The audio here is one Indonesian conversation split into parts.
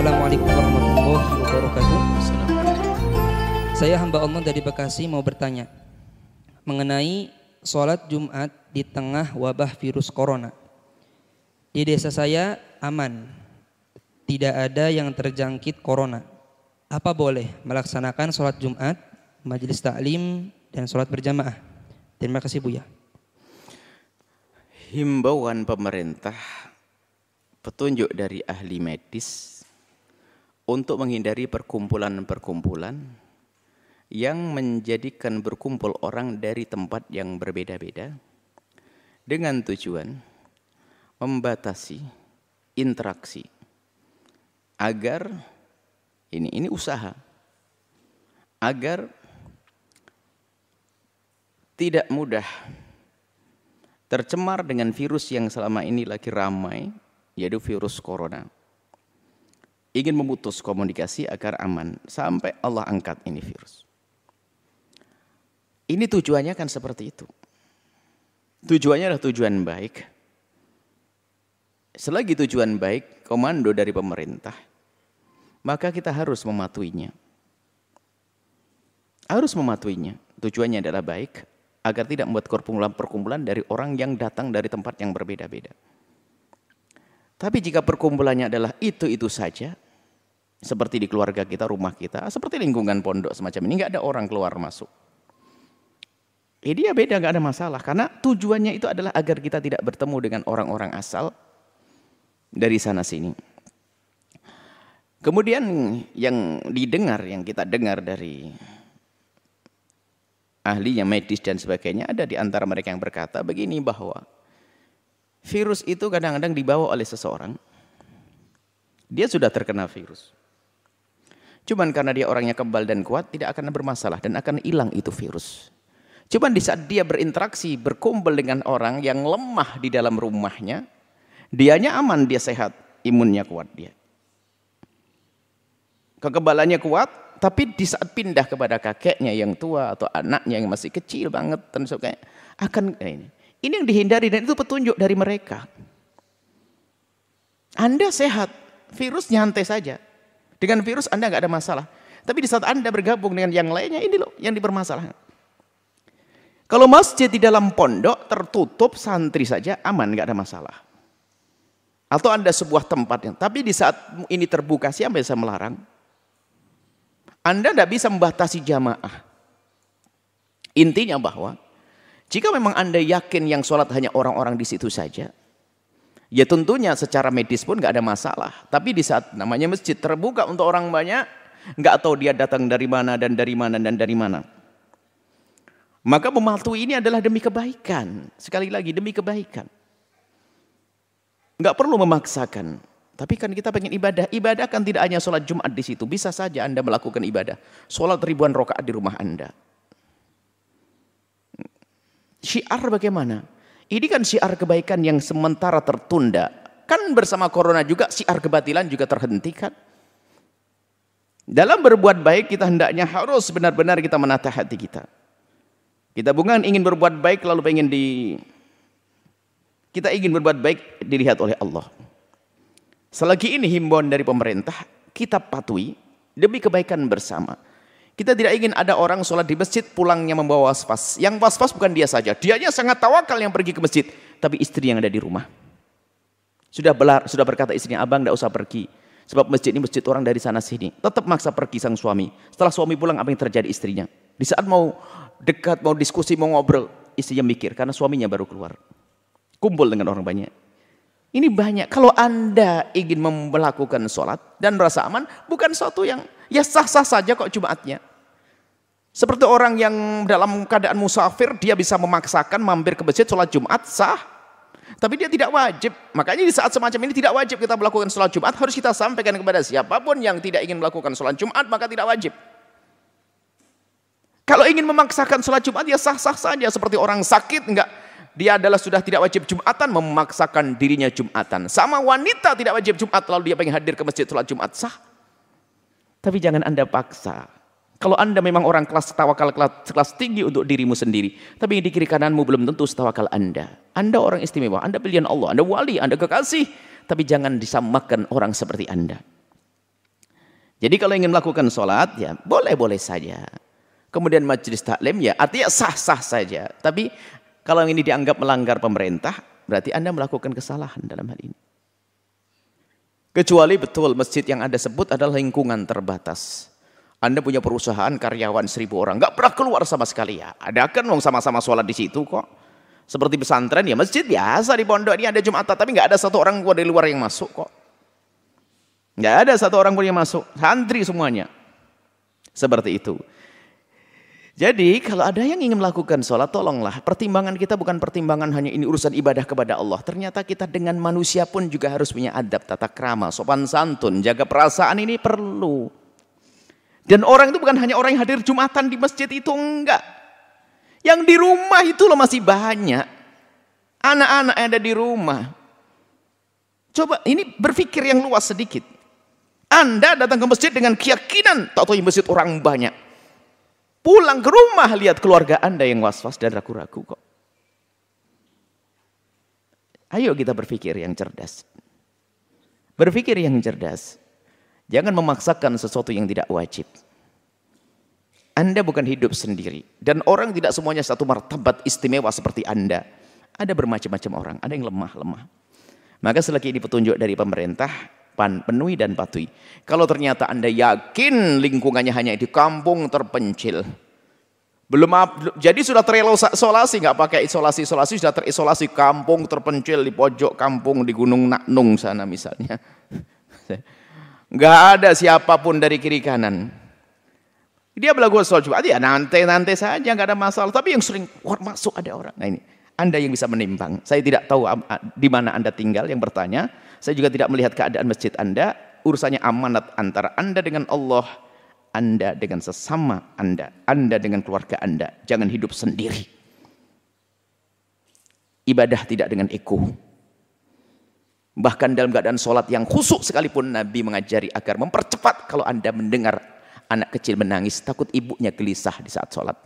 Assalamualaikum warahmatullahi wabarakatuh. Saya hamba Allah dari Bekasi mau bertanya mengenai sholat Jumat di tengah wabah virus corona. Di desa saya aman, tidak ada yang terjangkit corona. Apa boleh melaksanakan sholat Jumat, majelis taklim dan sholat berjamaah? Terima kasih Buya. Himbauan pemerintah, petunjuk dari ahli medis untuk menghindari perkumpulan-perkumpulan yang menjadikan berkumpul orang dari tempat yang berbeda-beda dengan tujuan membatasi interaksi agar ini ini usaha agar tidak mudah tercemar dengan virus yang selama ini lagi ramai yaitu virus corona ingin memutus komunikasi agar aman sampai Allah angkat ini virus ini tujuannya kan seperti itu. Tujuannya adalah tujuan baik. Selagi tujuan baik, komando dari pemerintah, maka kita harus mematuhinya. Harus mematuhinya. Tujuannya adalah baik, agar tidak membuat perkumpulan-perkumpulan dari orang yang datang dari tempat yang berbeda-beda. Tapi jika perkumpulannya adalah itu-itu saja, seperti di keluarga kita, rumah kita, seperti lingkungan pondok semacam ini, nggak ada orang keluar masuk. Eh dia beda nggak ada masalah karena tujuannya itu adalah agar kita tidak bertemu dengan orang-orang asal dari sana sini. Kemudian yang didengar, yang kita dengar dari ahli yang medis dan sebagainya ada di antara mereka yang berkata begini bahwa virus itu kadang-kadang dibawa oleh seseorang. Dia sudah terkena virus. Cuman karena dia orangnya kebal dan kuat tidak akan bermasalah dan akan hilang itu virus. Cuma di saat dia berinteraksi, berkumpul dengan orang yang lemah di dalam rumahnya, dianya aman, dia sehat, imunnya kuat dia. Kekebalannya kuat, tapi di saat pindah kepada kakeknya yang tua atau anaknya yang masih kecil banget, tentu kayak akan eh, ini. Ini yang dihindari dan itu petunjuk dari mereka. Anda sehat, virus nyantai saja. Dengan virus Anda nggak ada masalah. Tapi di saat Anda bergabung dengan yang lainnya, ini loh yang dipermasalahkan. Kalau masjid di dalam pondok tertutup santri saja aman nggak ada masalah. Atau anda sebuah tempat yang tapi di saat ini terbuka siapa yang bisa melarang? Anda tidak bisa membatasi jamaah. Intinya bahwa jika memang anda yakin yang sholat hanya orang-orang di situ saja, ya tentunya secara medis pun nggak ada masalah. Tapi di saat namanya masjid terbuka untuk orang banyak, nggak tahu dia datang dari mana dan dari mana dan dari mana. Maka mematuhi ini adalah demi kebaikan. Sekali lagi demi kebaikan. Enggak perlu memaksakan. Tapi kan kita pengen ibadah. Ibadah kan tidak hanya sholat Jumat di situ. Bisa saja Anda melakukan ibadah. Sholat ribuan rokaat di rumah Anda. Syiar bagaimana? Ini kan syiar kebaikan yang sementara tertunda. Kan bersama corona juga syiar kebatilan juga terhentikan. Dalam berbuat baik kita hendaknya harus benar-benar kita menata hati kita. Kita bukan ingin berbuat baik lalu pengen di kita ingin berbuat baik dilihat oleh Allah. Selagi ini himbauan dari pemerintah, kita patuhi demi kebaikan bersama. Kita tidak ingin ada orang sholat di masjid pulangnya membawa waspas. Yang waspas bukan dia saja. Dianya sangat tawakal yang pergi ke masjid. Tapi istri yang ada di rumah. Sudah belar, sudah berkata istrinya, abang tidak usah pergi. Sebab masjid ini masjid orang dari sana sini. Tetap maksa pergi sang suami. Setelah suami pulang, apa yang terjadi istrinya? Di saat mau dekat, mau diskusi, mau ngobrol, istrinya mikir karena suaminya baru keluar. Kumpul dengan orang banyak. Ini banyak. Kalau Anda ingin melakukan sholat dan merasa aman, bukan suatu yang ya sah-sah saja kok Jumatnya. Seperti orang yang dalam keadaan musafir, dia bisa memaksakan mampir ke masjid sholat Jumat, sah. Tapi dia tidak wajib. Makanya di saat semacam ini tidak wajib kita melakukan sholat Jumat, harus kita sampaikan kepada siapa pun yang tidak ingin melakukan sholat Jumat, maka tidak wajib. Kalau ingin memaksakan sholat Jumat ya sah-sah saja seperti orang sakit enggak dia adalah sudah tidak wajib Jumatan memaksakan dirinya Jumatan. Sama wanita tidak wajib Jumat lalu dia pengen hadir ke masjid sholat Jumat sah. Tapi jangan Anda paksa. Kalau Anda memang orang kelas tawakal kelas, kelas tinggi untuk dirimu sendiri, tapi di kiri kananmu belum tentu tawakal Anda. Anda orang istimewa, Anda pilihan Allah, Anda wali, Anda kekasih, tapi jangan disamakan orang seperti Anda. Jadi kalau ingin melakukan sholat, ya boleh-boleh saja. Kemudian majelis taklim, ya artinya sah-sah saja. Tapi kalau ini dianggap melanggar pemerintah, berarti Anda melakukan kesalahan dalam hal ini. Kecuali betul masjid yang Anda sebut adalah lingkungan terbatas. Anda punya perusahaan karyawan seribu orang, nggak pernah keluar sama sekali ya. Ada kan wong sama-sama sholat di situ kok. Seperti pesantren ya masjid biasa di pondok ini ada Jumatan, tapi nggak ada satu orang dari luar yang masuk kok. Nggak ada satu orang pun yang masuk. Santri semuanya. Seperti itu. Jadi kalau ada yang ingin melakukan sholat, tolonglah. Pertimbangan kita bukan pertimbangan hanya ini urusan ibadah kepada Allah. Ternyata kita dengan manusia pun juga harus punya adab, tata krama, sopan santun, jaga perasaan ini perlu. Dan orang itu bukan hanya orang yang hadir Jumatan di masjid itu, enggak. Yang di rumah itu loh masih banyak. Anak-anak ada di rumah. Coba ini berpikir yang luas sedikit. Anda datang ke masjid dengan keyakinan, tak tahu masjid orang banyak. Pulang ke rumah, lihat keluarga Anda yang was-was dan ragu-ragu kok. Ayo kita berpikir yang cerdas. Berpikir yang cerdas. Jangan memaksakan sesuatu yang tidak wajib. Anda bukan hidup sendiri. Dan orang tidak semuanya satu martabat istimewa seperti Anda. Ada bermacam-macam orang. Ada yang lemah-lemah. Maka selagi ini petunjuk dari pemerintah, pan, penuhi dan patuhi. Kalau ternyata Anda yakin lingkungannya hanya di kampung terpencil, belum jadi sudah terisolasi nggak pakai isolasi isolasi sudah terisolasi kampung terpencil di pojok kampung di Gunung Naknung sana misalnya nggak ada siapa pun dari kiri kanan dia belagu juga ya nanti nanti saja nggak ada masalah tapi yang sering masuk ada orang nah ini anda yang bisa menimbang saya tidak tahu di mana anda tinggal yang bertanya saya juga tidak melihat keadaan masjid Anda. Urusannya amanat antara Anda dengan Allah, Anda dengan sesama Anda, Anda dengan keluarga Anda. Jangan hidup sendiri. Ibadah tidak dengan ego. Bahkan dalam keadaan sholat yang khusuk sekalipun Nabi mengajari agar mempercepat kalau Anda mendengar anak kecil menangis, takut ibunya gelisah di saat sholat.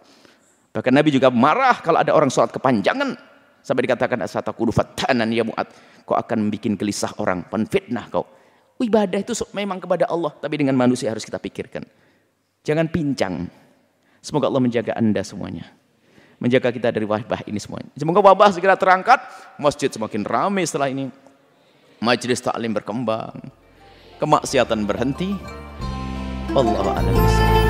Bahkan Nabi juga marah kalau ada orang sholat kepanjangan. Sampai dikatakan asatakulu fattanan ya mu'ad kau akan membuat gelisah orang, penfitnah kau. Ibadah itu memang kepada Allah, tapi dengan manusia harus kita pikirkan. Jangan pincang. Semoga Allah menjaga anda semuanya. Menjaga kita dari wabah ini semuanya. Semoga wabah segera terangkat, masjid semakin ramai setelah ini. Majelis taklim berkembang. Kemaksiatan berhenti. Allah a'lam